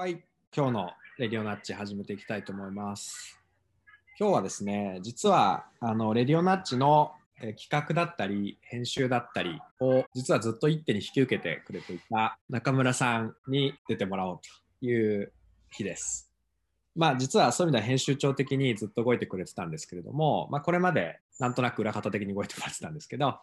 はい、今日のレディオナッチ始めていきたいと思います。今日はですね、実はあのレディオナッチの企画だったり編集だったりを実はずっと一手に引き受けてくれていた中村さんに出てもらおうという日です。まあ実はそういう意味では編集長的にずっと動いてくれてたんですけれども、まあ、これまでなんとなく裏方的に動いてもらってたんですけど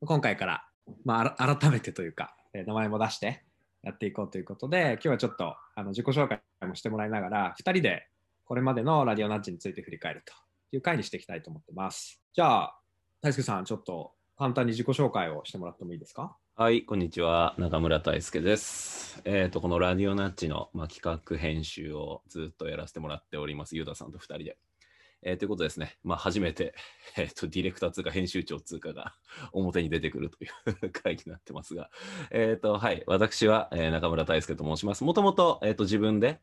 今回から、まあ、改めてというか名前も出してやっていこうということで今日はちょっとあの自己紹介もしてもらいながら2人でこれまでのラディオナッジについて振り返るという回にしていきたいと思ってます。じゃあ大輔さんちょっと簡単に自己紹介をしてもらってもいいですか？はい、こんにちは。中村大輔です。えっ、と、このラディオナッチの、まあ、企画編集をずっとやらせてもらっております。ゆうたさんと2人で。えーということですね、まあ、初めて、えーと、ディレクター通貨、編集長通貨が 表に出てくるという 会議になってますが、えっ、と、はい、私は、えー中村大輔と申します。もともと、えっ、と、自分で、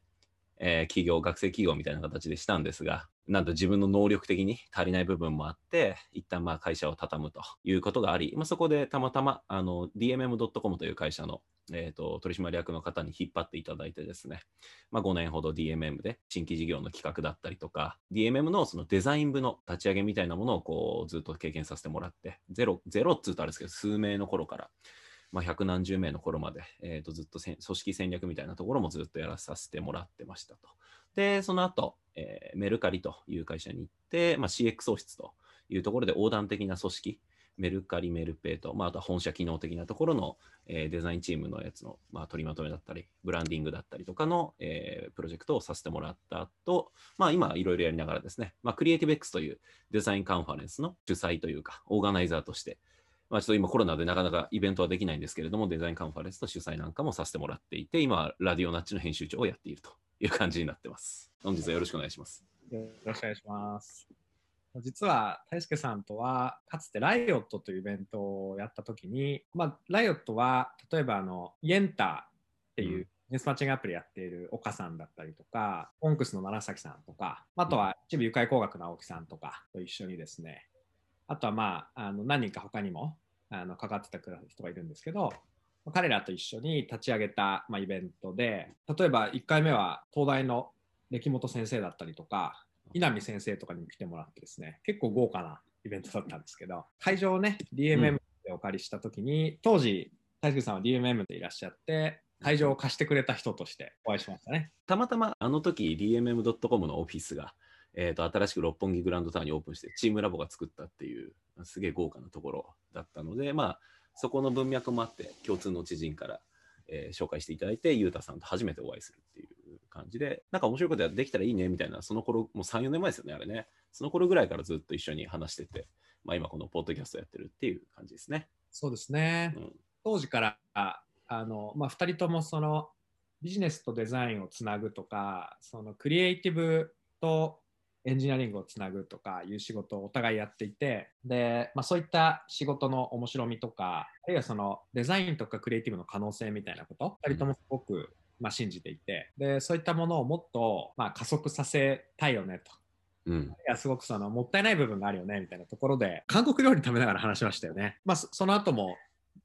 えー企業、学生企業みたいな形でしたんですが、なんと自分の能力的に足りない部分もあって、一旦まあ会社を畳むということがあり、まあ、そこでたまたまあの DMM.com という会社の、えー、と取締役の方に引っ張っていただいてですね、まあ、5年ほど DMM で新規事業の企画だったりとか、DMM のそのデザイン部の立ち上げみたいなものをこうずっと経験させてもらって、ゼロ、ゼロっつうとあれですけど、数名の頃から、まあ、百何十名の頃まで、えー、とずっと組織戦略みたいなところもずっとやらさせてもらってましたと。で、その後、えーメルカリという会社に行って、まあ、CX 創出というところで横断的な組織、メルカリ、メルペイと、まあ、あと本社機能的なところの、えーデザインチームのやつの、まあ、取りまとめだったり、ブランディングだったりとかの、えープロジェクトをさせてもらった後、まあ、今いろいろやりながらですね、まあ、クリエイティブ X というデザインカンファレンスの主催というか、オーガナイザーとして、まあ、ちょっと今コロナでなかなかイベントはできないんですけれども、デザインカンファレンスと主催なんかもさせてもらっていて、今ラディオナッチの編集長をやっているという感じになってます。本日はよろしくお願いします。よろしくお願いします。実は大輔さんとはかつてライオットというイベントをやった時に、まあ、ライオットは例えばあのイエンタっていううん。ビジネスマッチングアプリやっている岡さんだったりとか、オンクスの楢崎さんとか、あとは一部愉快工学の青木さんとかと一緒にですね、あとはまあ、あの何人か他にもあの関わってた人がいるんですけど、彼らと一緒に立ち上げた、まあ、イベントで、例えば1回目は東大の歴本先生だったりとか、稲見先生とかにも来てもらってですね、結構豪華なイベントだったんですけど、会場をね、DMM でお借りしたときに、当時、大輔さんは DMM でいらっしゃって、会場を貸してくれた人としてお会いしましたね。たまたまあの時 DMM.com のオフィスが、えー、と新しく六本木グランドタウンにオープンしてチームラボが作ったっていうすげえ豪華なところだったので、まあ、そこの文脈もあって共通の知人から、えー紹介していただいてゆうたさんと初めてお会いするっていう感じでなんか面白いことやできたらいいねみたいなその頃もう34年前ですよねあれねその頃ぐらいからずっと一緒に話してて、まあ、今このポッドキャストやってるっていう感じですね。そうですね。うん当時からあの、まあ、2人ともそのビジネスとデザインをつなぐとかそのクリエイティブとエンジニアリングをつなぐとかいう仕事をお互いやっていてで、まあ、そういった仕事の面白みとかあるいはそのデザインとかクリエイティブの可能性みたいなこと2人ともすごく、まあ、信じていてでそういったものをもっと、まあ、加速させたいよねと。うんいやすごくそのもったいない部分があるよねみたいなところで韓国料理食べながら話しましたよね。まあ、そその後も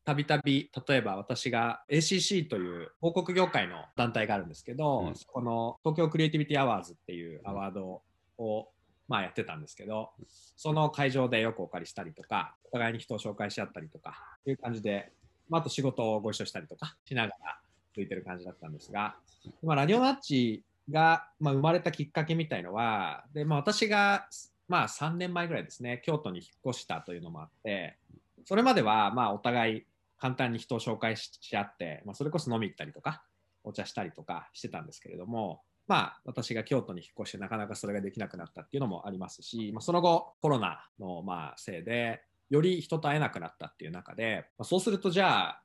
たびたび例えば私が ACC という広告業界の団体があるんですけど、うんそこの東京クリエイティビティアワーズっていうアワードを、まあ、やってたんですけどその会場でよくお借りしたりとかお互いに人を紹介し合ったりとかいう感じで、まあ、あと仕事をご一緒したりとかしながら続いてる感じだったんですが、まあ、ラディオナッチが、まあ、生まれたきっかけみたいのはで、まあ、私が、まあ、3年前ぐらいですね京都に引っ越したというのもあってそれまではまあお互い簡単に人を紹介しし合って、まあ、それこそ飲み行ったりとかお茶したりとかしてたんですけれども、まあ、私が京都に引っ越してなかなかそれができなくなったっていうのもありますし、まあ、その後コロナのまあせいでより人と会えなくなったっていう中で、まあ、そうするとじゃあ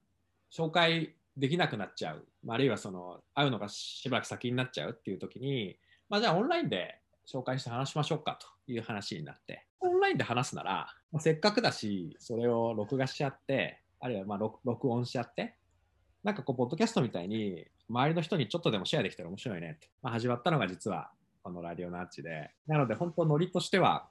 紹介できなくなっちゃう、まあ、るいはその会うのがしばらく先になっちゃうっていう時に、まあ、じゃあオンラインで紹介して話しましょうかという話になって。オンラインで話すなら、まあせっかくだしそれを録画しちゃってあるいはま録音しちゃってなんかこうポッドキャストみたいに周りの人にちょっとでもシェアできたら面白いねって、まあ、始まったのが実はこのラディオナッチで。なので本当ノリとしては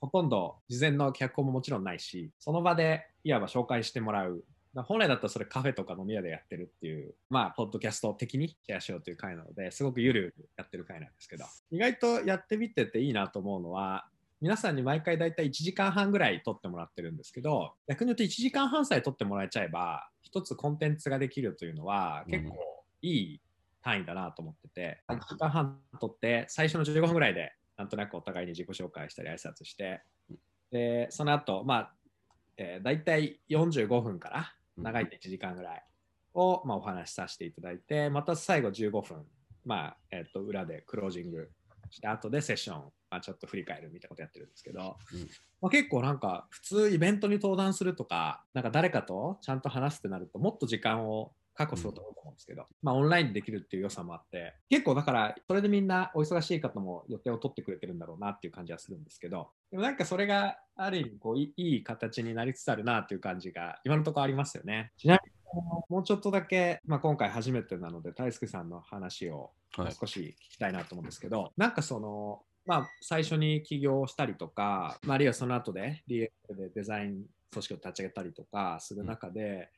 ほとんど事前の脚本ももちろんないしその場でいわば紹介してもらう本来だったらそれカフェとか飲み屋でやってるっていう、まあ、ポッドキャスト的にシェアしようという回なので、すごくゆるゆるやってる回なんですけど、意外とやってみてていいなと思うのは、皆さんに毎回だいたい1時間半ぐらい撮ってもらってるんですけど、逆に言うと1時間半さえ撮ってもらえちゃえば、一つコンテンツができるというのは、結構いい単位だなと思ってて、1時間半撮って、最初の15分ぐらいで、なんとなくお互いに自己紹介したり挨拶して、で、その後、まあ、えー、大体45分から長いと1時間ぐらいを、まあ、お話しさせていただいて、また最後15分、まあ、えっ、と、裏でクロージングして、後でセッション、まあ、ちょっと振り返るみたいなことやってるんですけど、うん。まあ、結構なんか、普通イベントに登壇するとか、なんか誰かとちゃんと話すってなると、もっと時間を確保すると思うんですけど、まあ、オンラインでできるっていう良さもあって、結構だから、それでみんなお忙しい方も予定を取ってくれてるんだろうなっていう感じはするんですけど、でもなんかそれがある意味こういいい形になりつつあるなっていう感じが今のところありますよね。ちなみにもうちょっとだけ、まあ、今回初めてなので大輔さんの話をはい。少し聞きたいなと思うんですけど、なんかその、まあ、最初に起業したりとか、まあ、あるいはその後で DF でデザイン組織を立ち上げたりとかする中で、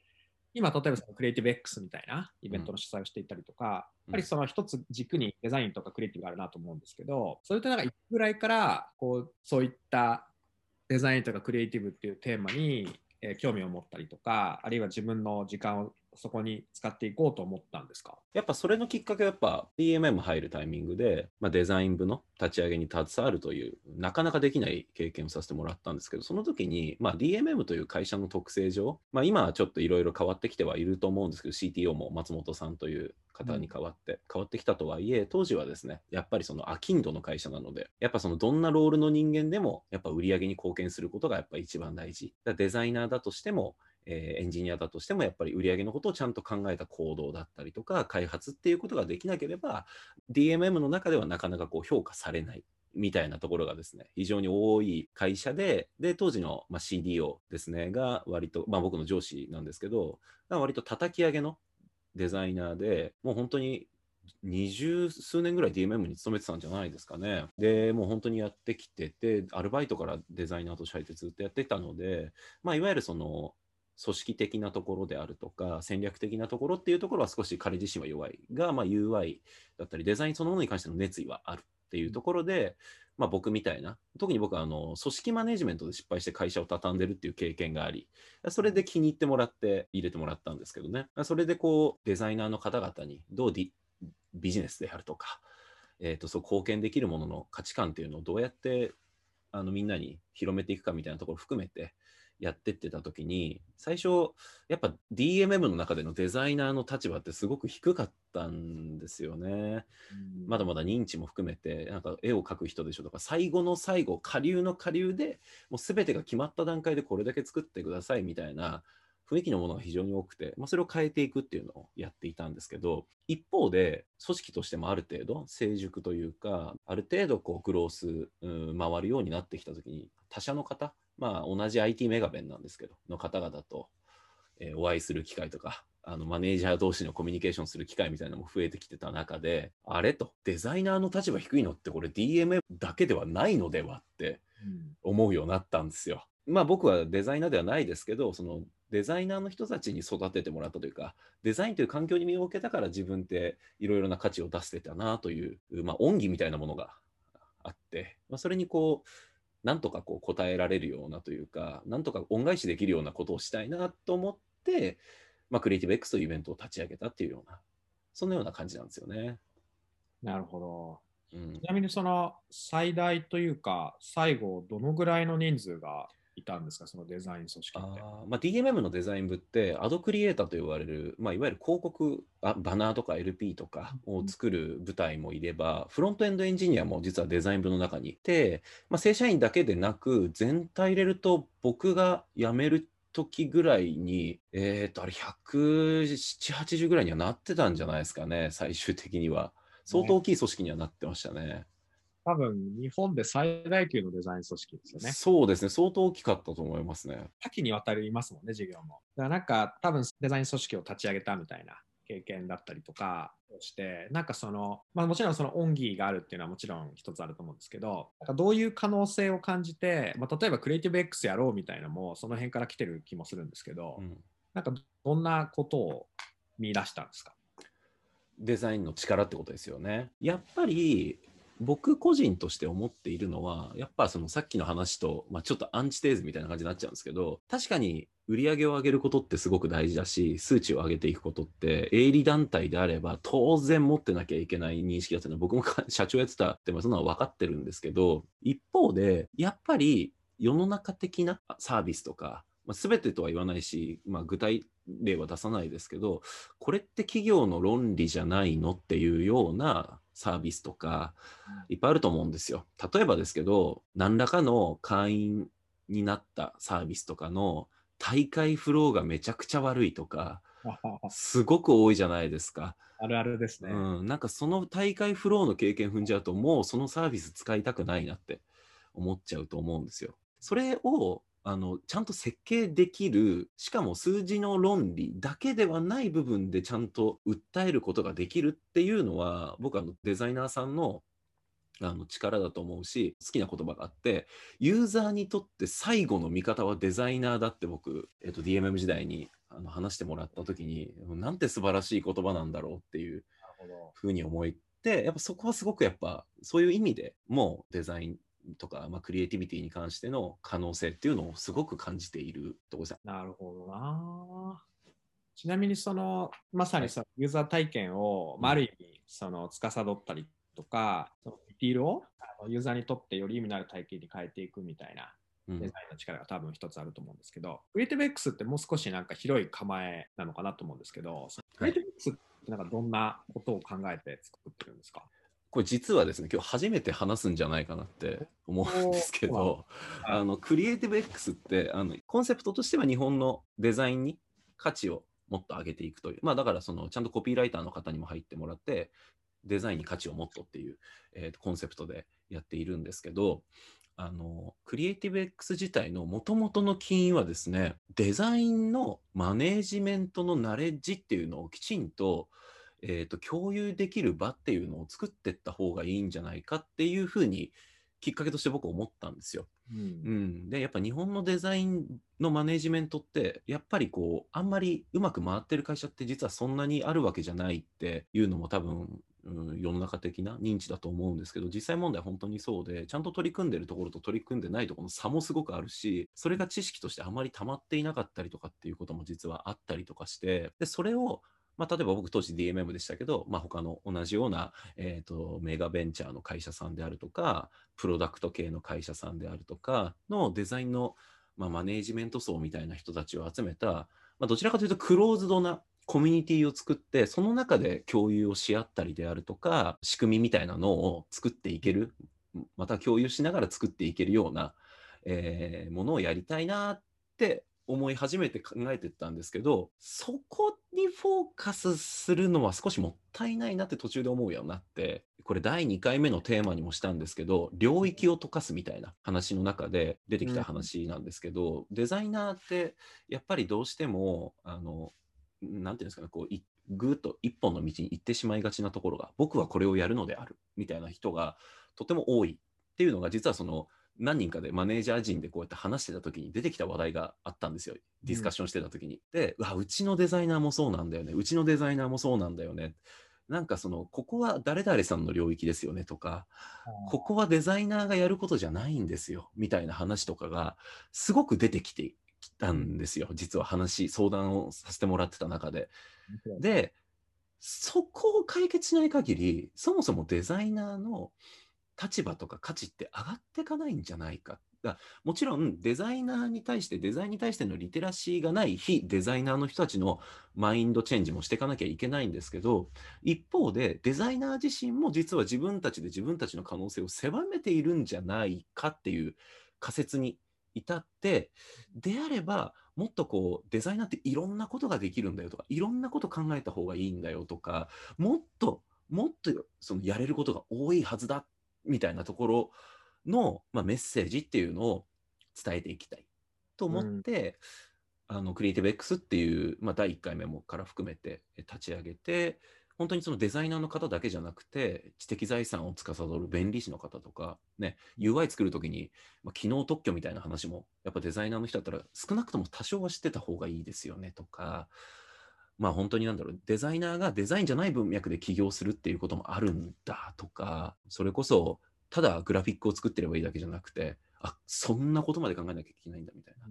今、例えばそのクリエイティブ X みたいなイベントの主催をしていたりとか、うん。やっぱりその一つ軸にデザインとかクリエイティブがあるなと思うんですけど、それってなんかいつぐらいからこうそういったデザインとかクリエイティブっていうテーマに、えー興味を持ったりとか、あるいは自分の時間をそこに使っていこうと思ったんですか？やっぱそれのきっかけはやっぱ DMM 入るタイミングで、まあ、デザイン部の立ち上げに携わるというなかなかできない経験をさせてもらったんですけどその時に、まあ、DMM という会社の特性上、まあ、今はちょっといろいろ変わってきてはいると思うんですけど CTO も松本さんという方に変わって、変わってきたとはいえ当時はですねやっぱりそのアキンドの会社なのでやっぱそのどんなロールの人間でもやっぱ売り上げに貢献することがやっぱ一番大事。だデザイナーだとしてもえーエンジニアだとしてもやっぱり売り上げのことをちゃんと考えた行動だったりとか開発っていうことができなければ DMM の中ではなかなかこう評価されないみたいなところがですね非常に多い会社でで当時の、ま、CDO ですねが割と、まあ、僕の上司なんですけど割と叩き上げのデザイナーでもう本当に二十数年ぐらい DMM に勤めてたんじゃないですかね。でもう本当にやってきててアルバイトからデザイナーとしててずっとやってたので、まあ、いわゆるその組織的なところであるとか戦略的なところっていうところは少し彼自身は弱いが、まあ、UI だったりデザインそのものに関しての熱意はあるっていうところで、まあ、僕みたいな特に僕はあの組織マネジメントで失敗して会社を畳んでるっていう経験がありそれで気に入ってもらって入れてもらったんですけどね。それでこうデザイナーの方々にどうディビジネスであるとか、えー、とそう貢献できるものの価値観っていうのをどうやってあのみんなに広めていくかみたいなところを含めてやってってた時に最初やっぱ DMM の中でのデザイナーの立場ってすごく低かったんですよね。まだまだ認知も含めてなんか絵を描く人でしょとか最後の最後下流の下流でもう全てが決まった段階でこれだけ作ってくださいみたいな雰囲気のものが非常に多くて、まあ、それを変えていくっていうのをやっていたんですけど一方で組織としてもある程度成熟というかある程度こうグロース、うん、回るようになってきた時に他社の方まあ同じ IT メガベンなんですけどの方々と、えーお会いする機会とかあのマネージャー同士のコミュニケーションする機会みたいなのも増えてきてた中であれとデザイナーの立場低いのってこれ DMM だけではないのではって思うようになったんですよ。まあ僕はデザイナーではないですけどそのデザイナーの人たちに育ててもらったというかデザインという環境に身を置けたから自分っていろいろな価値を出せてたなという、まあ、恩義みたいなものがあって、まあ、それにこうなんとかこう答えられるようなというかなんとか恩返しできるようなことをしたいなと思って、まあ、クリエイティブ X というイベントを立ち上げたっていうようなそんなような感じなんですよね。なるほど。うんちなみにその最大というか、最後、どのぐらいの人数がいたんですか、そのデザイン組織って。まあ、DMM のデザイン部って、アドクリエイターと呼ばれる、まあ、いわゆる広告あ、バナーとか LP とかを作る部隊もいれば、フロントエンドエンジニアも実はデザイン部の中にいて、まあ、正社員だけでなく、全体入れると、僕が辞める時ぐらいに、えっと、あれ、170、80ぐらいにはなってたんじゃないですかね、最終的には。相当大きい組織にはなってましたね。多分、日本で最大級のデザイン組織ですよね。そうですね、相当大きかったと思いますね。多岐にわたりますもんね、事業も。だからなんか、多分デザイン組織を立ち上げたみたいな経験だったりとかをして、なんかその、まあもちろんその恩義があるっていうのはもちろん一つあると思うんですけど、なんかどういう可能性を感じて、まあ、例えばクリエイティブ X やろうみたいなのもその辺から来てる気もするんですけど、うんなんかどんなことを見出したんですか？デザインの力ってことですよね。やっぱり僕個人として思っているのはやっぱそのさっきの話と、まあ、ちょっとアンチテーズみたいな感じになっちゃうんですけど確かに売り上げを上げることってすごく大事だし数値を上げていくことって営利団体であれば当然持ってなきゃいけない認識だったのは僕も社長やってたってそんなの分かってるんですけど一方でやっぱり世の中的なサービスとかまあ、全てとは言わないし、まあ、具体例は出さないですけど、これって企業の論理じゃないのっていうようなサービスとか、いっぱいあると思うんですよ。例えばですけど、何らかの会員になったサービスとかの大会フローがめちゃくちゃ悪いとか、すごく多いじゃないですか。あるあるですね。うん、なんかその大会フローの経験踏んじゃうと、もうそのサービス使いたくないなって思っちゃうと思うんですよ。それをあのちゃんと設計できるしかも数字の論理だけではない部分でちゃんと訴えることができるっていうのは僕はデザイナーさんのあの力だと思うし好きな言葉があってユーザーにとって最後の味方はデザイナーだって僕、えっと、DMM 時代にあの話してもらった時になんて素晴らしい言葉なんだろうっていうふうに思ってやっぱそこはすごくやっぱそういう意味でもうデザインとか、まあ、クリエイティビティに関しての可能性っていうのをすごく感じているところです。なるほどな。ちなみにそのまさにそのユーザー体験を、まあ、ある意味その司ったりとか、そのディティールをユーザーにとってより意味のある体験に変えていくみたいなデザインの力が多分一つあると思うんですけど、クリエイティブ X ってもう少しなんか広い構えなのかなと思うんですけど、クリエイティブ X ってなんかどんなことを考えて作ってるんですか？これ実はですね、今日初めて話すんじゃないかなって思うんですけど、あのクリエイティブ X ってあのコンセプトとしては日本のデザインに価値をもっと上げていくという、まあだからそのちゃんとコピーライターの方にも入ってもらって、デザインに価値をもっとっていう、えー、コンセプトでやっているんですけど、あのクリエイティブ X 自体のもともとの起因はですね、デザインのマネージメントのナレッジっていうのをきちんとえーと、共有できる場っていうのを作っていった方がいいんじゃないかっていうふうにきっかけとして僕思ったんですよ。うん、うん、でやっぱ日本のデザインのマネジメントってやっぱりこうあんまりうまく回ってる会社って実はそんなにあるわけじゃないっていうのも多分、うん、世の中的な認知だと思うんですけど実際問題本当にそうでちゃんと取り組んでるところと取り組んでないところの差もすごくあるしそれが知識としてあまり溜まっていなかったりとかっていうことも実はあったりとかしてでそれをまあ、例えば僕当時 DMM でしたけど、まあ、他の同じような、えーと、メガベンチャーの会社さんであるとか、プロダクト系の会社さんであるとかのデザインの、まあ、マネージメント層みたいな人たちを集めた、まあ、どちらかというとクローズドなコミュニティを作って、その中で共有をし合ったりであるとか、仕組みみたいなのを作っていける、また共有しながら作っていけるような、えー、ものをやりたいなって思い始めて考えてったんですけどそこにフォーカスするのは少しもったいないなって途中で思うようになってこれ第2回目のテーマにもしたんですけど領域を溶かすみたいな話の中で出てきた話なんですけど、うん、デザイナーってやっぱりどうしてもあのなんていうんですかねこうぐっと一本の道に行ってしまいがちなところが僕はこれをやるのであるみたいな人がとても多いっていうのが実はその何人かでマネージャー陣でこうやって話してた時に出てきた話題があったんですよ。ディスカッションしてた時に。うん、でうわうちのデザイナーもそうなんだよね。うちのデザイナーもそうなんだよね。なんかそのここは誰々さんの領域ですよねとかここはデザイナーがやることじゃないんですよ。みたいな話とかがすごく出てきてきたんですよ。実は話相談をさせてもらってた中で。でそこを解決しない限りそもそもデザイナーの立場とか価値って上がっていかないんじゃないか。だもちろんデザイナーに対してデザインに対してのリテラシーがない非デザイナーの人たちのマインドチェンジもしていかなきゃいけないんですけど一方でデザイナー自身も実は自分たちで自分たちの可能性を狭めているんじゃないかっていう仮説に至ってであればもっとこうデザイナーっていろんなことができるんだよとかいろんなこと考えた方がいいんだよとかもっともっとそのやれることが多いはずだっみたいなところの、まあ、メッセージっていうのを伝えていきたいと思って、うん、あのクリエイティブ X っていう、まあ、第1回目もから含めて立ち上げて本当にそのデザイナーの方だけじゃなくて、知的財産を司る弁理士の方とか、ね、UI 作るときに、まあ、機能特許みたいな話も、やっぱデザイナーの人だったら、少なくとも多少は知ってた方がいいですよねとか、まあ本当になんだろう、デザイナーがデザインじゃない文脈で起業するっていうこともあるんだとか、それこそ、ただグラフィックを作ってればいいだけじゃなくて、あそんなことまで考えなきゃいけないんだみたいな、う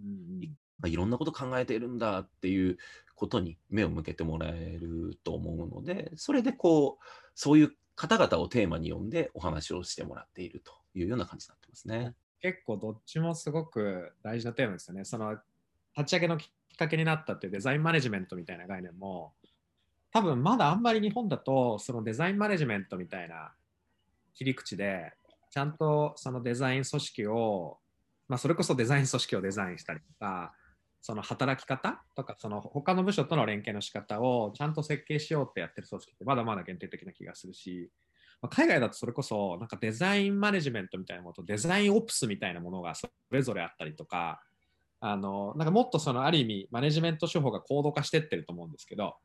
ん、いろんなこと考えているんだっていうことに目を向けてもらえると思うので、それでこう、そういう方々をテーマに呼んでお話をしてもらっているというような感じになってますね。結構どっちもすごく大事なテーマですよね。その立ち上げのきっかけになったっていうデザインマネジメントみたいな概念も、多分まだあんまり日本だとそのデザインマネジメントみたいな切り口でちゃんとそのデザイン組織を、まあ、それこそデザイン組織をデザインしたりとかその働き方とかその他の部署との連携の仕方をちゃんと設計しようってやってる組織ってまだまだ限定的な気がするし、まあ、海外だとそれこそなんかデザインマネジメントみたいなものとデザインオプスみたいなものがそれぞれあったりとかあのなんかもっとそのある意味マネジメント手法が高度化してってると思うんですけど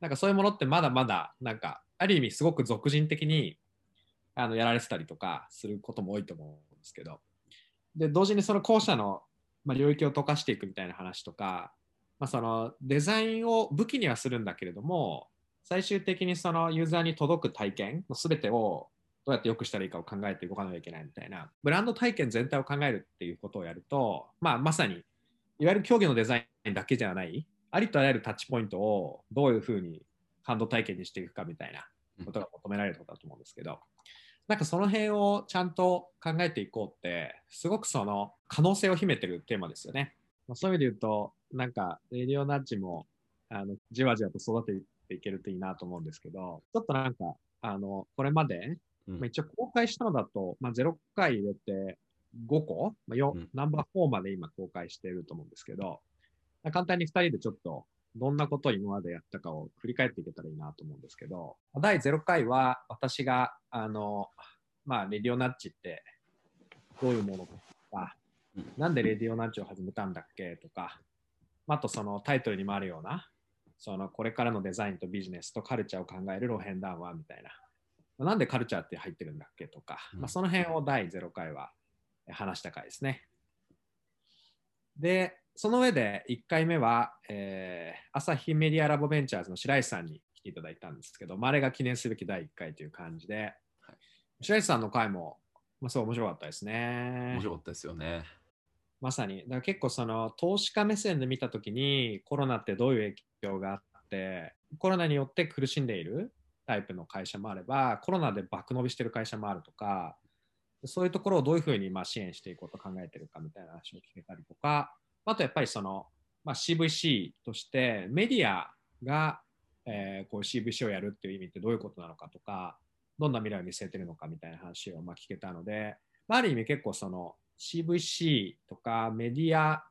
なんかそういうものってまだまだなんかある意味すごく俗人的にあのやられてたりとかすることも多いと思うんですけどで同時にその後者のまあ、領域を溶かしていくみたいな話とか、まあ、そのデザインを武器にはするんだけれども最終的にそのユーザーに届く体験の全てをどうやって良くしたらいいかを考えて動かなきゃいけないみたいなブランド体験全体を考えるっていうことをやると、まあ、まさにいわゆる競技のデザインだけじゃないありとあらゆるタッチポイントをどういうふうに感動体験にしていくかみたいなことが求められることだと思うんですけど、なんかその辺をちゃんと考えていこうって、すごくその可能性を秘めてるテーマですよね。まあ、そういう意味で言うと、なんか、レディオナッジも、あの、じわじわと育てていけるといいなと思うんですけど、ちょっとなんか、あの、これまで、うん、まあ、一応公開したのだと、まあ、0回入れて5個、まあうん、ナンバー4まで今公開していると思うんですけど、簡単に2人でちょっとどんなことを今までやったかを振り返っていけたらいいなと思うんですけど、第0回は私が、あの、まあ、レディオナッチってどういうものかとか、なんでレディオナッチを始めたんだっけとか、あとそのタイトルにもあるような、そのこれからのデザインとビジネスとカルチャーを考える路辺談話みたいな、なんでカルチャーって入ってるんだっけとか、まあ、その辺を第0回は話した回ですね。で、その上で1回目は、えー、朝日メディアラボベンチャーズの白石さんに来ていただいたんですけど、まあ、あれが記念すべき第1回という感じで、はい、白石さんの回も、まあ、そう面白かったですね。面白かったですよね。まさに、だから結構その投資家目線で見たときにコロナってどういう影響があって、コロナによって苦しんでいるタイプの会社もあれば、コロナで爆伸びしてる会社もあるとか、そういうところをどういうふうにま支援していこうと考えてるかみたいな話を聞けたりとか、あとやっぱりその、まあ、CVC としてメディアが、えー、こう CVC をやるっていう意味ってどういうことなのかとか、どんな未来を見据えてるのかみたいな話をま聞けたので、まあ、ある意味結構その CVC とかメディア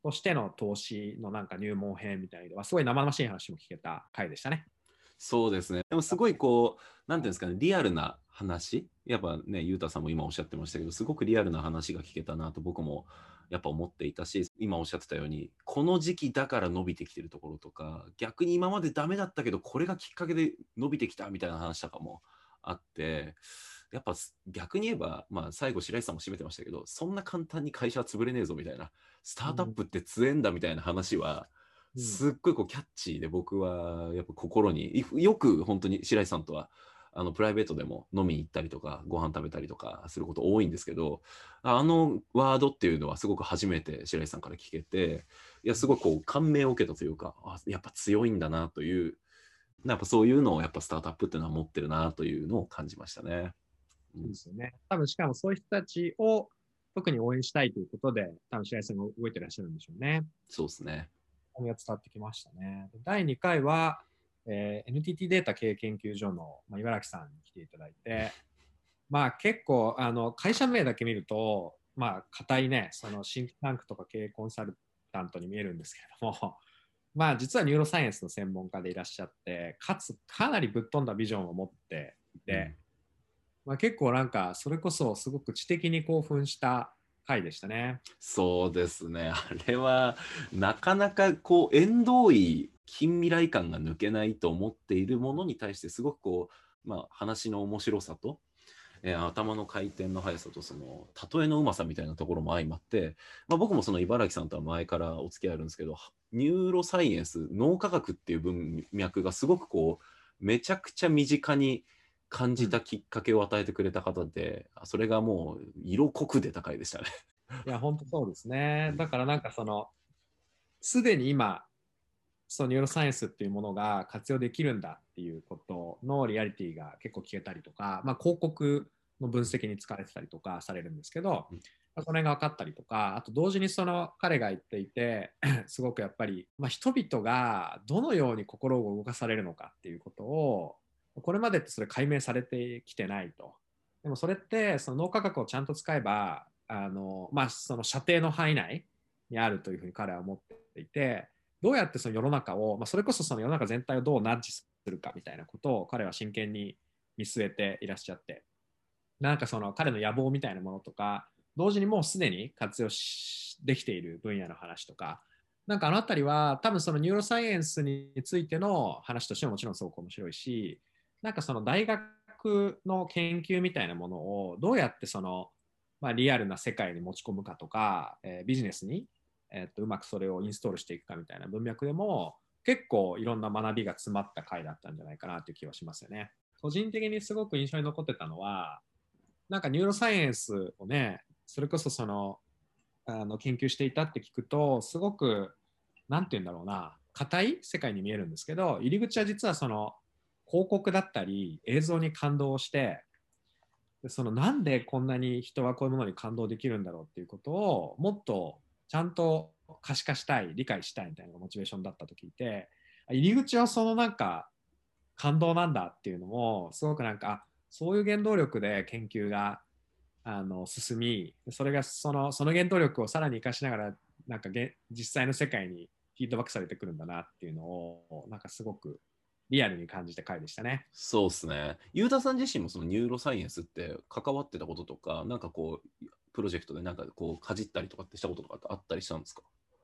としての投資のなんか入門編みたいなのはすごい生々しい話も聞けた回でしたね。そうですね。でもすごいこう、なんていうんですかね、リアルな話、やっぱね、ゆうたさんも今おっしゃってましたけど、すごくリアルな話が聞けたなと僕もやっぱ思っていたし今おっしゃってたようにこの時期だから伸びてきてるところとか逆に今までダメだったけどこれがきっかけで伸びてきたみたいな話とかもあってやっぱ逆に言えば、まあ、最後白石さんも締めてましたけどそんな簡単に会社は潰れねえぞみたいなスタートアップって強えんだみたいな話は、すっごいこうキャッチーで僕はやっぱ心によく本当に白石さんとはあのプライベートでも飲みに行ったりとかご飯食べたりとかすること多いんですけどあのワードっていうのはすごく初めて白石さんから聞けていやすごくこう感銘を受けたというかあやっぱ強いんだなというやっぱそういうのをやっぱスタートアップっていうのは持ってるなというのを感じましたね。そうですよね。多分しかもそういう人たちを特に応援したいということで、多分白石さんが動いてらっしゃるんでしょうね。そうですね。伝わってきましたね。第2回は、えー、NTT データ経営研究所の、まあ、茨城さんに来ていただいて、まあ、結構あの会社名だけ見ると、まあ、硬いね、そのシンクタンクとか経営コンサルタントに見えるんですけれども、まあ、実はニューロサイエンスの専門家でいらっしゃって、かつかなりぶっ飛んだビジョンを持っていて、うん、まあ、結構なんか、それこそすごく知的に興奮した回でしたね。そうですね。あれは、なかなかこう、縁遠い近未来感が抜けないと思っているものに対してすごくこう、まあ、話の面白さと、えー、頭の回転の速さとその例えのうまさみたいなところも相まって、まあ、僕もその茨城さんとは前からお付き合いあるんですけどニューロサイエンス脳科学っていう文脈がすごくこうめちゃくちゃ身近に感じたきっかけを与えてくれた方で、うん、それがもう色濃く出た回でしたね。いや本当そうですね。だからなんかそのすでに今そのニューロサイエンスっていうものが活用できるんだっていうことのリアリティが結構聞けたりとか、まあ、広告の分析に使われてたりとかされるんですけど、うん、その辺が分かったりとかあと同時にその彼が言っていて すごくやっぱり、まあ、人々がどのように心を動かされるのかっていうことをこれまでってそれ解明されてきてないと。でもそれってその脳科学をちゃんと使えばあの、まあ、その射程の範囲内にあるというふうに彼は思っていてどうやってその世の中を、まあ、それこそその世の中全体をどうナッジするかみたいなことを彼は真剣に見据えていらっしゃってなんかその彼の野望みたいなものとか同時にもうすでに活用できている分野の話とかなんかあの辺りは多分そのニューロサイエンスについての話としてももちろんすごく面白いしなんかその大学の研究みたいなものをどうやってその、まあ、リアルな世界に持ち込むかとか、えー、ビジネスにえー、とうまくそれをインストールしていくかみたいな文脈でも結構いろんな学びが詰まった回だったんじゃないかなという気はしますよね。個人的にすごく印象に残ってたのはなんかニューロサイエンスをねそれこそそのあの研究していたって聞くとすごく何て言うんだろうな硬い世界に見えるんですけど入り口は実はその広告だったり映像に感動してそのなんでこんなに人はこういうものに感動できるんだろうっていうことをもっとちゃんと可視化したい理解したいみたいなのがモチベーションだったと聞いて入り口はそのなんか感動なんだっていうのもすごくなんかそういう原動力で研究があの進みそれがそのその原動力をさらに生かしながらなんか実際の世界にフィードバックされてくるんだなっていうのをなんかすごくリアルに感じた回でしたね。そうですね。ユータさん自身もそのニューロサイエンスって関わってたこととか、なんかこう、プロジェクトでなんかこうかじったりとかってしたこととかってあったりしたんですか？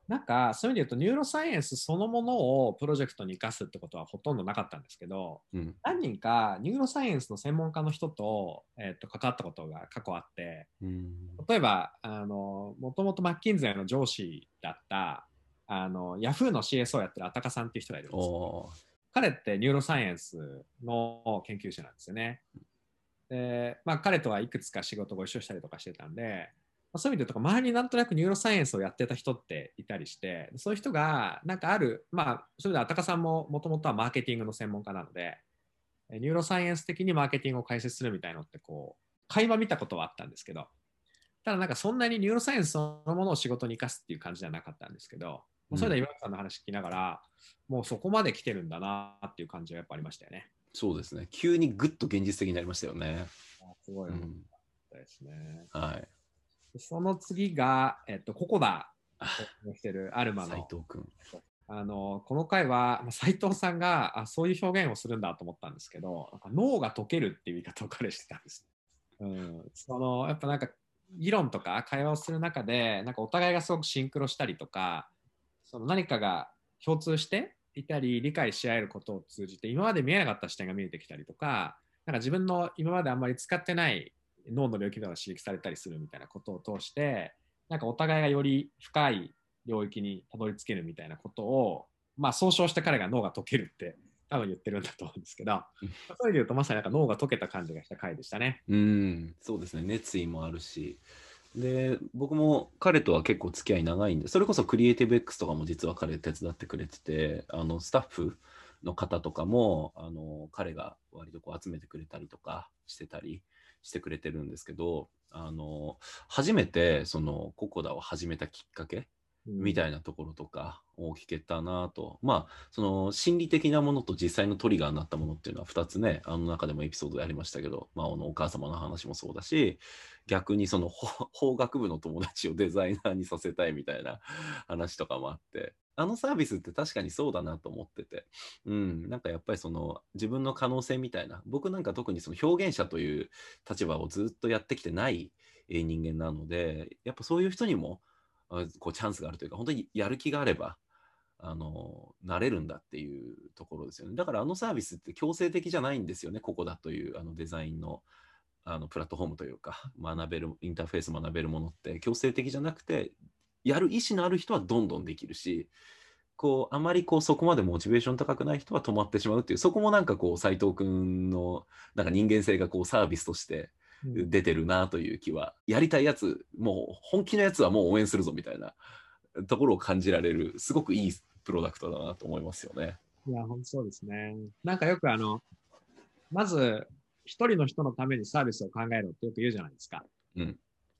なんかそういう意味で言うとニューロサイエンスそのものをプロジェクトに生かすってことはほとんどなかったんですけど、うん、何人かニューロサイエンスの専門家の人と,、えー、と関わったことが過去あって、うん、例えばあのもともとマッキンゼーの上司だったあのヤフーの CSO をやってるアタカさんっていう人がいるんです彼ってニューロサイエンスの研究者なんですよね。で、まあ、彼とはいくつか仕事ご一緒したりとかしてたんで、まあ、そういう意味でとか周りになんとなくニューロサイエンスをやってた人っていたりしてそういう人がなんかあるまあそれでアタカさんももともとはマーケティングの専門家なのでニューロサイエンス的にマーケティングを解説するみたいのってこう会話見たことはあったんですけどただなんかそんなにニューロサイエンスそのものを仕事に生かすっていう感じじゃなかったんですけど、うん、それで岩木さんの話聞きながらもうそこまで来てるんだなっていう感じがやっぱありましたよね。そうですね。急にぐっと現実的になりましたよね。すごい、うん、ですね。はい。その次が、えっと、ココダをしてるアルマの。斉藤君。あのこの回は斉藤さんがあそういう表現をするんだと思ったんですけどなんか脳が溶けるっていう言い方を彼してたんです。うん、そのやっぱなんか議論とか会話をする中でなんかお互いがすごくシンクロしたりとかその何かが共通していたり理解し合えることを通じて今まで見えなかった視点が見えてきたりとかなんか自分の今まであんまり使ってない脳の領域では刺激されたりするみたいなことを通してなんかお互いがより深い領域にたどり着けるみたいなことを、まあ、総称して彼が脳が解けるって多分言ってるんだと思うんですけど、そういう意味で言うとまさになんか脳が解けた感じがした回でしたね。うん。そうですね。熱意もあるしで僕も彼とは結構付き合い長いんでそれこそクリエイティブ X とかも実は彼手伝ってくれててあのスタッフの方とかもあの彼が割とこう集めてくれたりとかしてたりしてくれてるんですけどあの初めてそのココダを始めたきっかけみたいなところとかを聞けたなと、まあその心理的なものと実際のトリガーになったものっていうのは2つねあの中でもエピソードでありましたけど、まあ、あのお母様の話もそうだし逆にその法学部の友達をデザイナーにさせたいみたいな話とかもあってあのサービスって確かにそうだなと思ってて、うん、なんかやっぱりその自分の可能性みたいな、僕なんか特にその表現者という立場をずっとやってきてない人間なので、やっぱそういう人にもこうチャンスがあるというか、本当にやる気があれば、あのなれるんだっていうところですよね。だからあのサービスって強制的じゃないんですよね、ここだというあのデザインのあのプラットフォームというか、学べる、インターフェース学べるものって強制的じゃなくて、やる意思のある人はどんどんできるし、こうあまりこうそこまでモチベーション高くない人は止まってしまうっていう、そこもなんかこう斎藤君のなんか人間性がこうサービスとして出てるなという気は、やりたいやつ、もう本気のやつはもう応援するぞみたいなところを感じられる、すごくいいプロダクトだなと思いますよね。いや、本当そうですね。なんかよくあの、まず一人の人のためにサービスを考えろってよく言うじゃないですか。うん。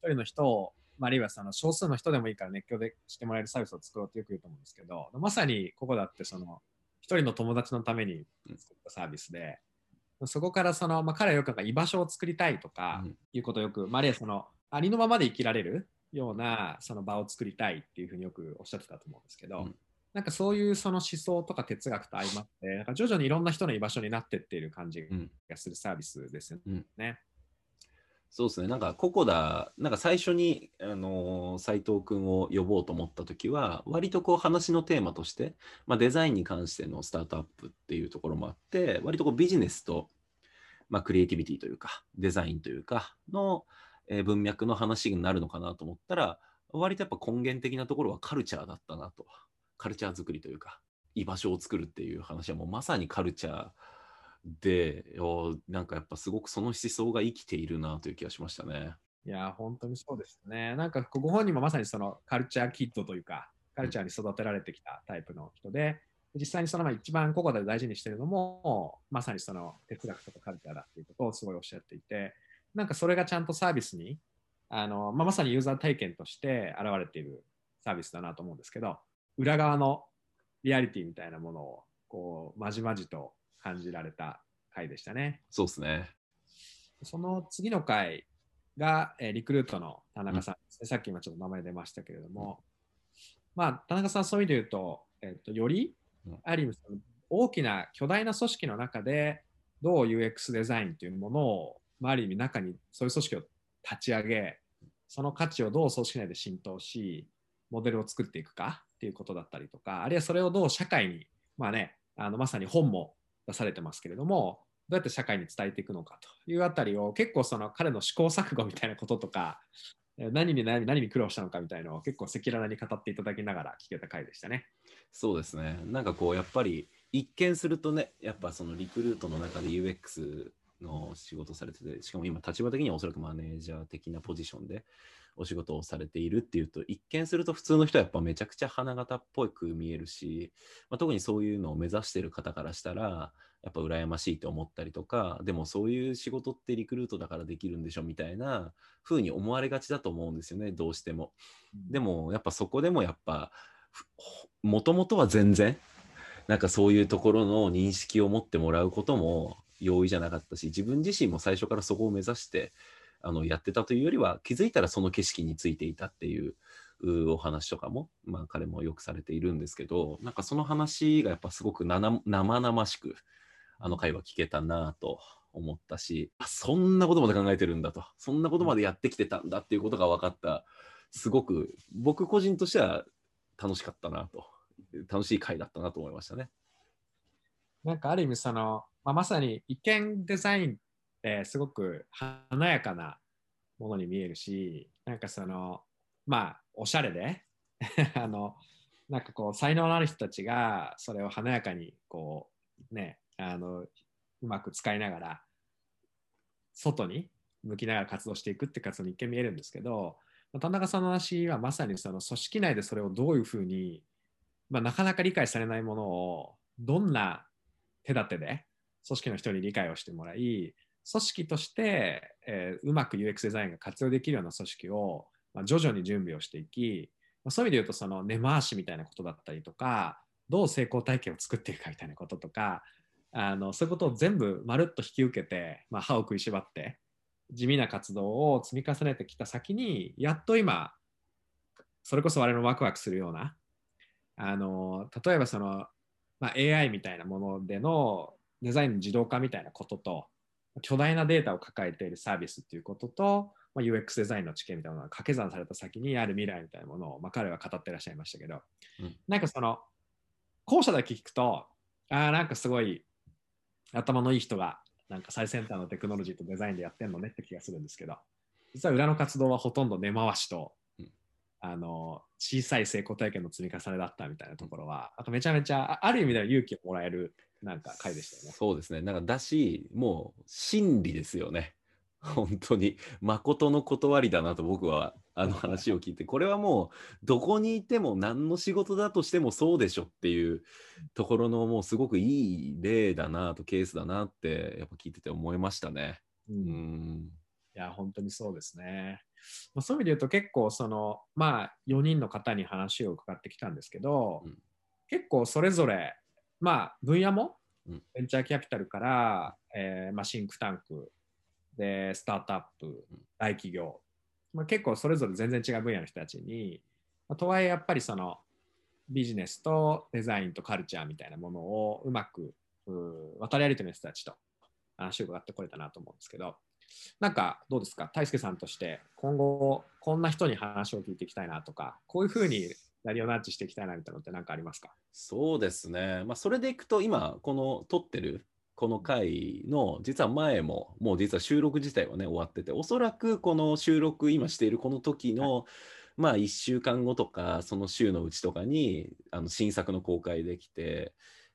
一人の人を、まあ、あるいはその少数の人でもいいから熱狂でしてもらえるサービスを作ろうってよく言うと思うんですけど、まさにここだってその一人の友達のために作ったサービスで、そこからその、まあ、彼はよく居場所を作りたいとかいうことをよく、まあ、あるいはそのありのままで生きられるようなその場を作りたいっていうふうによくおっしゃってたと思うんですけど、うん。なんかそういうその思想とか哲学と相まって、なんか徐々にいろんな人の居場所になってっている感じうん。がするサービスですようん。ね。そうですね、なんかココダ、なんか最初に、あのー藤君を呼ぼうと思ったときは、割とこう話のテーマとして、まあ、デザインに関してのスタートアップっていうところもあって、割とこうビジネスと、まあ、クリエイティビティというか、デザインというかの、えー文脈の話になるのかなと思ったら、割とやっぱ根源的なところはカルチャーだったなと。カルチャー作りというか、居場所を作るっていう話はもうまさにカルチャーで、なんかやっぱすごくその思想が生きているなという気がしましたね。いや、本当にそうですね。なんかご本人もまさにそのカルチャーキッドというか、カルチャーに育てられてきたタイプの人で、実際にそのまあ一番ここで大事にしてるのも、まさにその哲学とかカルチャーだっていうことをすごいおっしゃっていて、なんかそれがちゃんとサービスに、あのまあ、まさにユーザー体験として現れているサービスだなと思うんですけど、裏側のリアリティみたいなものをこうまじまじと感じられた回でしたね。そうですね。その次の回が、えーリクルートの田中さんですね、さっき今ちょっと名前出ましたけれども、まあ、田中さん、そういう意味で言うと、えっとよりうん、ある意味大きな巨大な組織の中で、どう UX デザインというものを、まあ、ある意味中にそういう組織を立ち上げ、その価値をどう組織内で浸透し、モデルを作っていくかっていうことだったりとか、あるいはそれをどう社会に、まあね、あのまさに本も出されてますけれども、どうやって社会に伝えていくのかというあたりを結構その彼の試行錯誤みたいなこととか、え何に悩み、何に苦労したのかみたいなのを結構赤裸々に語っていただきながら聞けた回でしたね。そうですね。なんかこう、やっぱり一見するとね、やっぱそのリクルートの中で UX の仕事されてて、しかも今立場的にはおそらくマネージャー的なポジションでお仕事をされているっていうと、一見すると普通の人はやっぱめちゃくちゃ花形っぽく見えるし、まあ、特にそういうのを目指している方からしたら、やっぱ羨ましいと思ったりとか、でもそういう仕事ってリクルートだからできるんでしょみたいな風に思われがちだと思うんですよね、どうしても。でもやっぱそこでもやっぱもともとは全然なんかそういうところの認識を持ってもらうことも容易じゃなかったし自分自身も最初からそこを目指してあのやってたというよりは気づいたらその景色についていたっていうお話とかも、まあ、彼もよくされているんですけどなんかその話がやっぱすごく生々しくあの会話聞けたなと思ったしそんなことまで考えてるんだとそんなことまでやってきてたんだっていうことが分かったすごく僕個人としては楽しかったなと楽しい回だったなと思いましたね。なんかある意味その、まあ、まさに一見デザインってすごく華やかなものに見えるし、なんかその、まあ、おしゃれで、あの、なんかこう、才能のある人たちがそれを華やかにこう、ね、あの、うまく使いながら、外に向きながら活動していくって活動に一見見えるんですけど、田中さんの話はまさにその組織内でそれをどういうふうに、まあ、なかなか理解されないものをどんな手立てで組織の人に理解をしてもらい組織として、えーうまく UX デザインが活用できるような組織を、まあ、徐々に準備をしていき、まあそういう意味で言うとその根回しみたいなことだったりとかどう成功体験を作っていくかみたいなこととかあのそういうことを全部まるっと引き受けて、まあ、歯を食いしばって地味な活動を積み重ねてきた先にやっと今それこそ我々のワクワクするようなあの例えばその、まあ、AI みたいなものでのデザインの自動化みたいなことと巨大なデータを抱えているサービスっていうことと、まあ、UX デザインの知見みたいなものが掛け算された先にある未来みたいなものを、まあ、彼は語ってらっしゃいましたけど、うん。なんかその後者だけ聞くと、ああ、なんかすごい頭のいい人が、なんか最先端のテクノロジーとデザインでやってんのねって気がするんですけど、実は裏の活動はほとんど根回しと、うん。あの小さい成功体験の積み重ねだったみたいなところは、あとめちゃめちゃ、あある意味では勇気をもらえるなんか回でしたよね。そうですね。なんかだし、もう真理ですよね。本当に誠の断りだなと僕はあの話を聞いてこれはもうどこにいても何の仕事だとしてもそうでしょっていうところのもうすごくいい例だなとケースだなってやっぱ聞いてて思いましたね。ううんんいや、本当にそうですね。まあ、そういう意味で言うと結構その、まあ、4人の方に話を伺ってきたんですけど、うん結構それぞれ、まあ、分野も、うん。ベンチャーキャピタルから、えーまあ、シンクタンクでスタートアップ大企業、まあ、結構それぞれ全然違う分野の人たちに、まあとはいえやっぱりそのビジネスとデザインとカルチャーみたいなものをうまく渡り歩いてる人たちと話を伺ってこれたなと思うんですけど。なんかどうですか？大輔さんとして今後こんな人に話を聞いていきたいなとかこういうふうにラリオナッチしていきたいなみたいなのって何かありますか？そうですね。まあ、それでいくと、今、この撮ってる、この回の、実は前も、もう実は収録自体はね、終わってて、おそらくこの収録、今しているこの時の、まあ、1週間後とか、その週のうちとかに、あの新作の公開できて、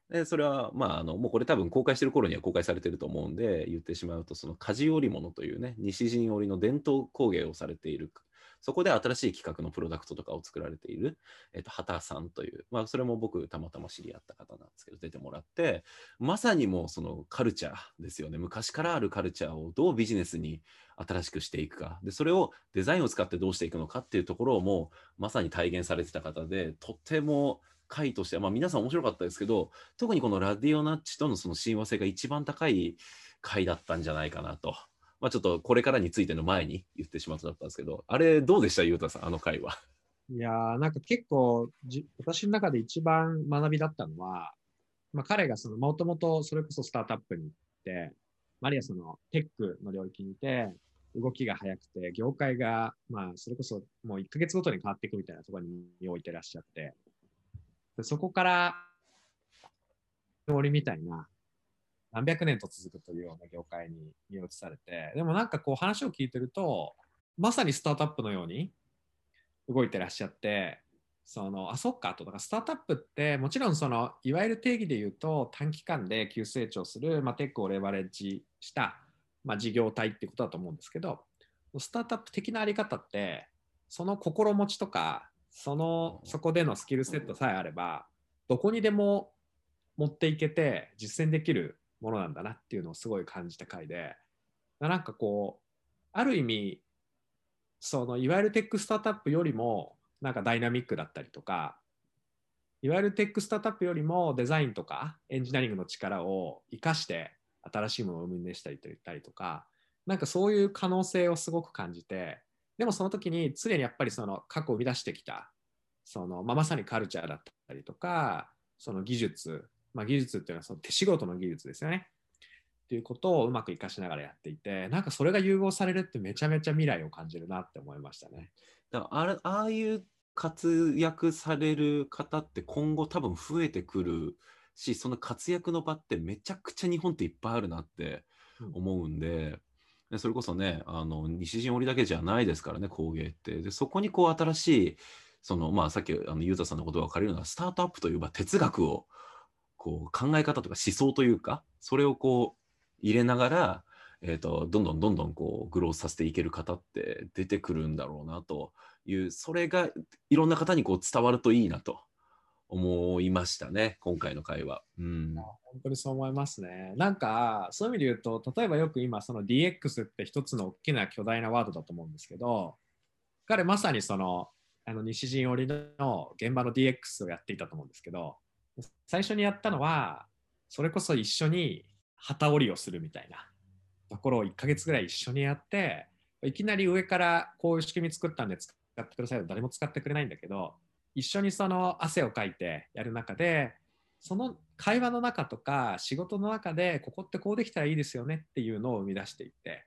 でそれは、まあ、あのもうこれ多分公開してる頃には公開されてると思うんで、言ってしまうと、その鍛冶織物というね、西陣織の伝統工芸をされている、そこで新しい企画のプロダクトとかを作られている、えっと、畑さんという、まあ、それも僕たまたま知り合った方なんですけど出てもらってまさにもうそのカルチャーですよね昔からあるカルチャーをどうビジネスに新しくしていくかでそれをデザインを使ってどうしていくのかっていうところをもうまさに体現されてた方でとても回としては、まあ、皆さん面白かったですけど特にこのラディオナッチとのその親和性が一番高い回だったんじゃないかなと。まあ、ちょっとこれからについての前に言ってしまったんですけど、あれどうでした、ゆうたさん、あの回は。いやーなんか結構じ私の中で一番学びだったのは、まあ、彼がそのもともとそれこそスタートアップに行って、あるいはそのテックの領域にいて、動きが速くて、業界がまあそれこそもう1ヶ月ごとに変わっていくみたいなところに身を置いてらっしゃって、でそこから、森みたいな何百年と続くというような業界に身を移されて、でもなんかこう話を聞いてると、まさにスタートアップのように動いてらっしゃって、そのあそっかとだからスタートアップってもちろんそのいわゆる定義で言うと短期間で急成長する、まあ、テックをレバレッジした、まあ、事業体ってことだと思うんですけどスタートアップ的なあり方ってその心持ちとかそのそこでのスキルセットさえあればどこにでも持っていけて実践できるものなんだなっていうのをすごい感じた回で。なんかこうある意味そのいわゆるテックスタートアップよりもなんかダイナミックだったりとかいわゆるテックスタートアップよりもデザインとかエンジニアリングの力を生かして新しいものを生み出したりと言ったりとかなんかそういう可能性をすごく感じてでもその時に常にやっぱりその過去を生み出してきたその、まあ、まさにカルチャーだったりとかその技術、まあ、技術っていうのはその手仕事の技術ですよねっていうことをうまく活かしながらやっていてなんかそれが融合されるってめちゃめちゃ未来を感じるなって思いましたね。だからあれああいう活躍される方って今後多分増えてくるしその活躍の場ってめちゃくちゃ日本っていっぱいあるなって思うんで。でそれこそねあの西陣織だけじゃないですからね工芸ってでそこにこう新しいそのまあさっきあのゆうたさんの言葉を借りるのはスタートアップというば哲学をこう考え方とか思想というかそれをこう入れながら、えー、とどんどんどんどんこうグロースさせていける方って出てくるんだろうなというそれがいろんな方にこう伝わるといいなと思いましたね今回の会話。うん、本当にそう思いますね。なんかそういう意味で言うと例えばよく今その DX って一つの大きな巨大なワードだと思うんですけど彼まさにそのあの西陣織の現場の DX をやっていたと思うんですけど最初にやったのはそれこそ一緒に旗織りをするみたいな。ところを1ヶ月ぐらい一緒にやっていきなり上からこういう仕組み作ったんで使ってくださいと誰も使ってくれないんだけど一緒にその汗をかいてやる中でその会話の中とか仕事の中でここってこうできたらいいですよねっていうのを生み出していって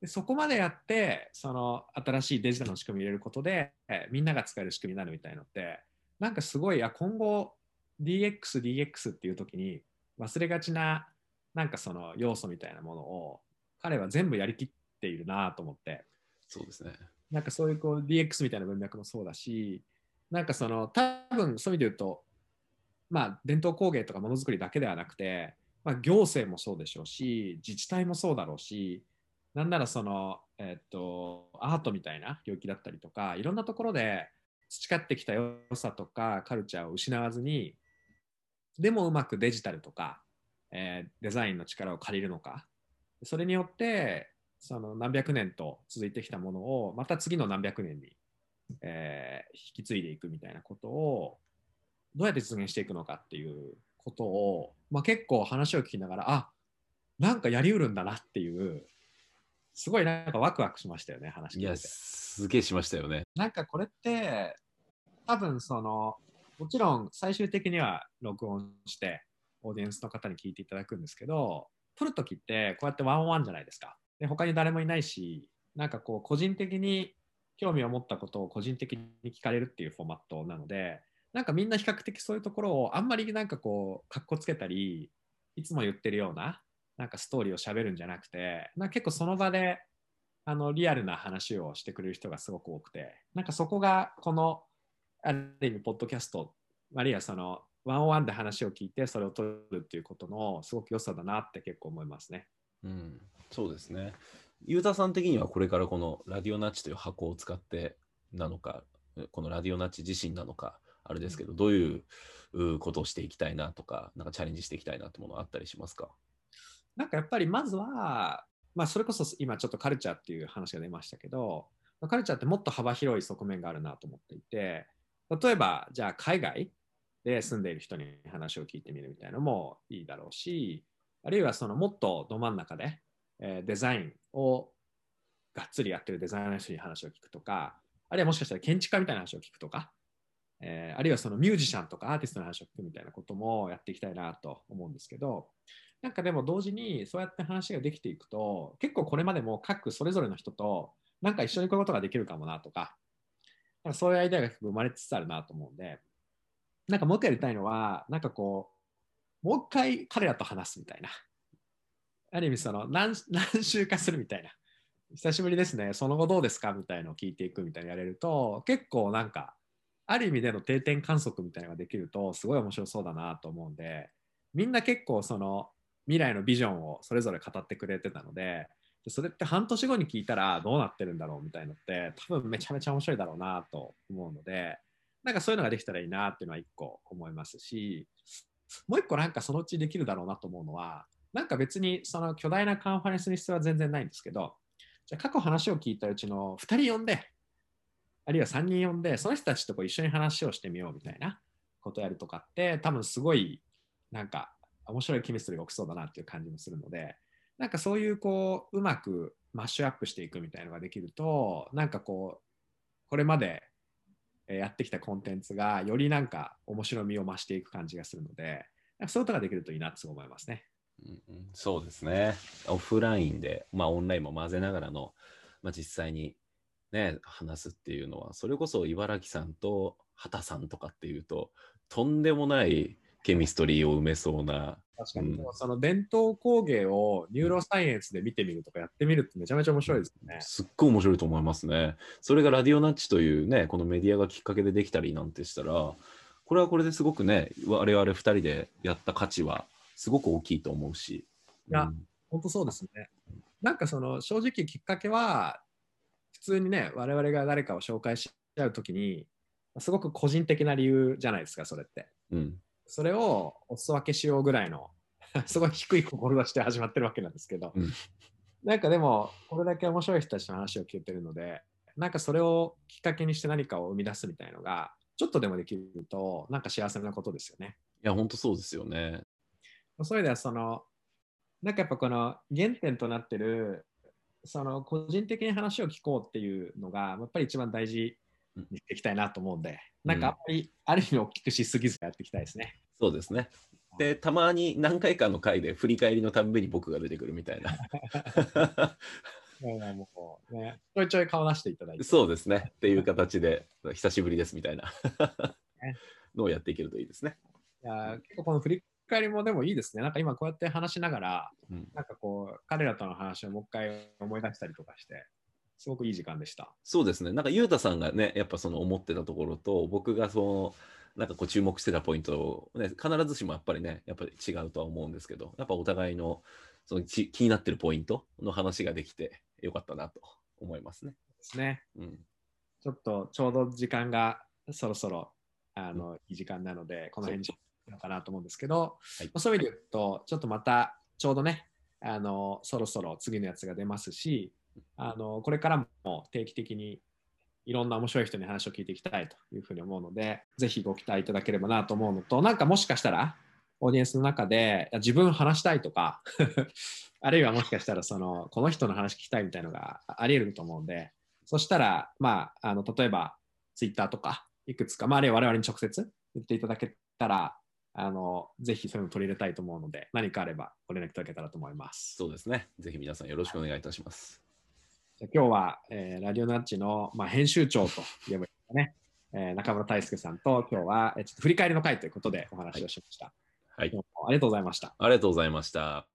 でそこまでやってその新しいデジタルの仕組みを入れることでみんなが使える仕組みになるみたいのってなんかすごいあ今後 DX、DX っていう時に忘れがちななんかその要素みたいなものを彼は全部やりきっているなと思って、そうですね。なんかそういうこう DX みたいな文脈もそうだし、なんかその多分そういう意味で言うと、まあ伝統工芸とかものづくりだけではなくて、まあ、行政もそうでしょうし、自治体もそうだろうし、なんならその、えっと、アートみたいな領域だったりとか、いろんなところで培ってきた良さとかカルチャーを失わずに、でもうまくデジタルとか、えーデザインの力を借りるのか、それによって、その何百年と続いてきたものを、また次の何百年に、えー引き継いでいくみたいなことを、どうやって実現していくのかっていうことを、まあ、結構話を聞きながら、あなんかやりうるんだなっていう、すごいなんかワクワクしましたよね、話いや、聞いて。すげえしましたよね。なんかこれって、多分その、もちろん最終的には録音して、オーディエンスの方に聞いていただくんですけど、撮るときってこうやってワンワンじゃないですか。で、他に誰もいないし、なんかこう、個人的に興味を持ったことを個人的に聞かれるっていうフォーマットなので、なんかみんな比較的そういうところをあんまりなんかこう、かっこつけたり、いつも言ってるような、なんかストーリーを喋るんじゃなくて、なんか結構その場であのリアルな話をしてくれる人がすごく多くて、なんかそこがこのある意味、ポッドキャスト、あるいはそのワンオンワンで話を聞いて、それを取るっていうことのすごく良さだなって結構思いますね。うん、そうですね。ゆうたさん的にはこれからこのラディオナッチという箱を使ってなのか、このラディオナッチ自身なのか、あれですけど、どういううことをしていきたいなとか、なんかチャレンジしていきたいなってものあったりしますか？なんかやっぱりまずは、まあ、それこそ今ちょっとカルチャーっていう話が出ましたけど、まあカルチャーってもっと幅広い側面があるなと思っていて、例えばじゃあ海外で住んでいる人に話を聞いてみるみたいなのもいいだろうし、あるいはそのもっとど真ん中で、えーデザインをがっつりやってるデザイナーの人に話を聞くとか、あるいはもしかしたら建築家みたいな話を聞くとか、えーあるいはそのミュージシャンとかアーティストの話を聞くみたいなこともやっていきたいなと思うんですけど、なんかでも同時にそうやって話ができていくと、結構これまでも各それぞれの人となんか一緒にこういうことができるかもなとか、なんかそういうアイデアが結構生まれつつあるなと思うんで、なんかもう一回やりたいのは、なんかこう、もう一回彼らと話すみたいな。ある意味その何 何週かするみたいな。久しぶりですね、その後どうですかみたいのを聞いていくみたいなのやれると、結構なんか、ある意味での定点観測みたいなのができると、すごい面白そうだなと思うんで、みんな結構その未来のビジョンをそれぞれ語ってくれてたので、でそれって半年後に聞いたらどうなってるんだろうみたいのって、多分めちゃめちゃ面白いだろうなと思うので、なんかそういうのができたらいいなっていうのは一個思いますし、もう一個なんかそのうちできるだろうなと思うのは、なんか別にその巨大なカンファレンスに必要は全然ないんですけど、じゃ過去話を聞いたうちの2人呼んで、あるいは3人呼んで、その人たちとこう一緒に話をしてみようみたいなことやるとかって、多分すごいなんか面白いケミストリーが起きそうだなっていう感じもするので、なんかそういうこううまくマッシュアップしていくみたいなのができると、なんかこう、これまでやってきたコンテンツがよりなんか面白みを増していく感じがするので、なんかそういうことができるといいなって思いますね。うんそうですね。オフラインで、まあ、オンラインも混ぜながらの、まあ、実際に、ね、話すっていうのは、それこそ茨城さんと畑さんとかっていうと、とんでもないケミストリーを埋めそうな、確かに、うんその伝統工芸をニューロサイエンスで見てみるとかやってみるってめちゃめちゃ面白いですよね。すっごい面白いと思いますね。それがラディオナッチというね、このメディアがきっかけでできたりなんてしたら、これはこれですごくね、我々2人でやった価値はすごく大きいと思うし。いやうん本当そうですね。なんかその正直きっかけは、普通にね、我々が誰かを紹介し合うときに、すごく個人的な理由じゃないですか、それって。うん、それをお裾分けしようぐらいの、すごい低い志で始まってるわけなんですけど、うんなんかでも、これだけ面白い人たちの話を聞いてるので、なんかそれをきっかけにして何かを生み出すみたいのが、ちょっとでもできると、なんか幸せなことですよね。いや、本当そうですよね。そういう意味では、その、なんかやっぱこの原点となってる、その個人的に話を聞こうっていうのが、やっぱり一番大事にしていきたいなと思うんで、なんかあんまり、ある意味大きくしすぎずやっていきたいですね。そうですね。で、たまに何回かの回で振り返りのたんびに僕が出てくるみたいな。もうね、ちょいちょい顔出していただいて。そうですね。っていう形で、久しぶりですみたいなのをやっていけるといいですね。いや結構この振り返りもでもいいですね。なんか今こうやって話しながら、うんなんかこう、彼らとの話をもう一回思い出したりとかして、すごくいい時間でした。そうですね。なんか、ゆうたさんがね、やっぱその思ってたところと、僕がその、なんかこう注目してたポイントを、ね、必ずしもやっぱりね、やっぱり違うとは思うんですけど、やっぱお互いのそのち気になってるポイントの話ができてよかったなと思いますね。ですね。うん。ちょっとちょうど時間がそろそろあの、いい時間なので、この辺にしようのかなと思うんですけど、はいまあそういう意味で言うと、ちょっとまたちょうどね、あのそろそろ次のやつが出ますし、あのこれからも定期的にいろんな面白い人に話を聞いていきたいというふうに思うので、ぜひご期待いただければなと思うのと、なんかもしかしたら、オーディエンスの中で自分話したいとか、あるいはもしかしたらそのこの人の話聞きたいみたいなのがあり得ると思うんで、そしたら、まあ、あの例えばツイッターとか、いくつか、まあ、あるいは我々に直接言っていただけたら、あのぜひそういうの取り入れたいと思うので、何かあればご連絡いただけたらと思います。そうですね。ぜひ皆さんよろしくお願いいたします。今日は、えーラディオナッチの、まあ、編集長と言えばいいですかね、えー中村大輔さんと今日は、えーちょっと振り返りの会ということでお話をしました。はい。ありがとうございました。ありがとうございました。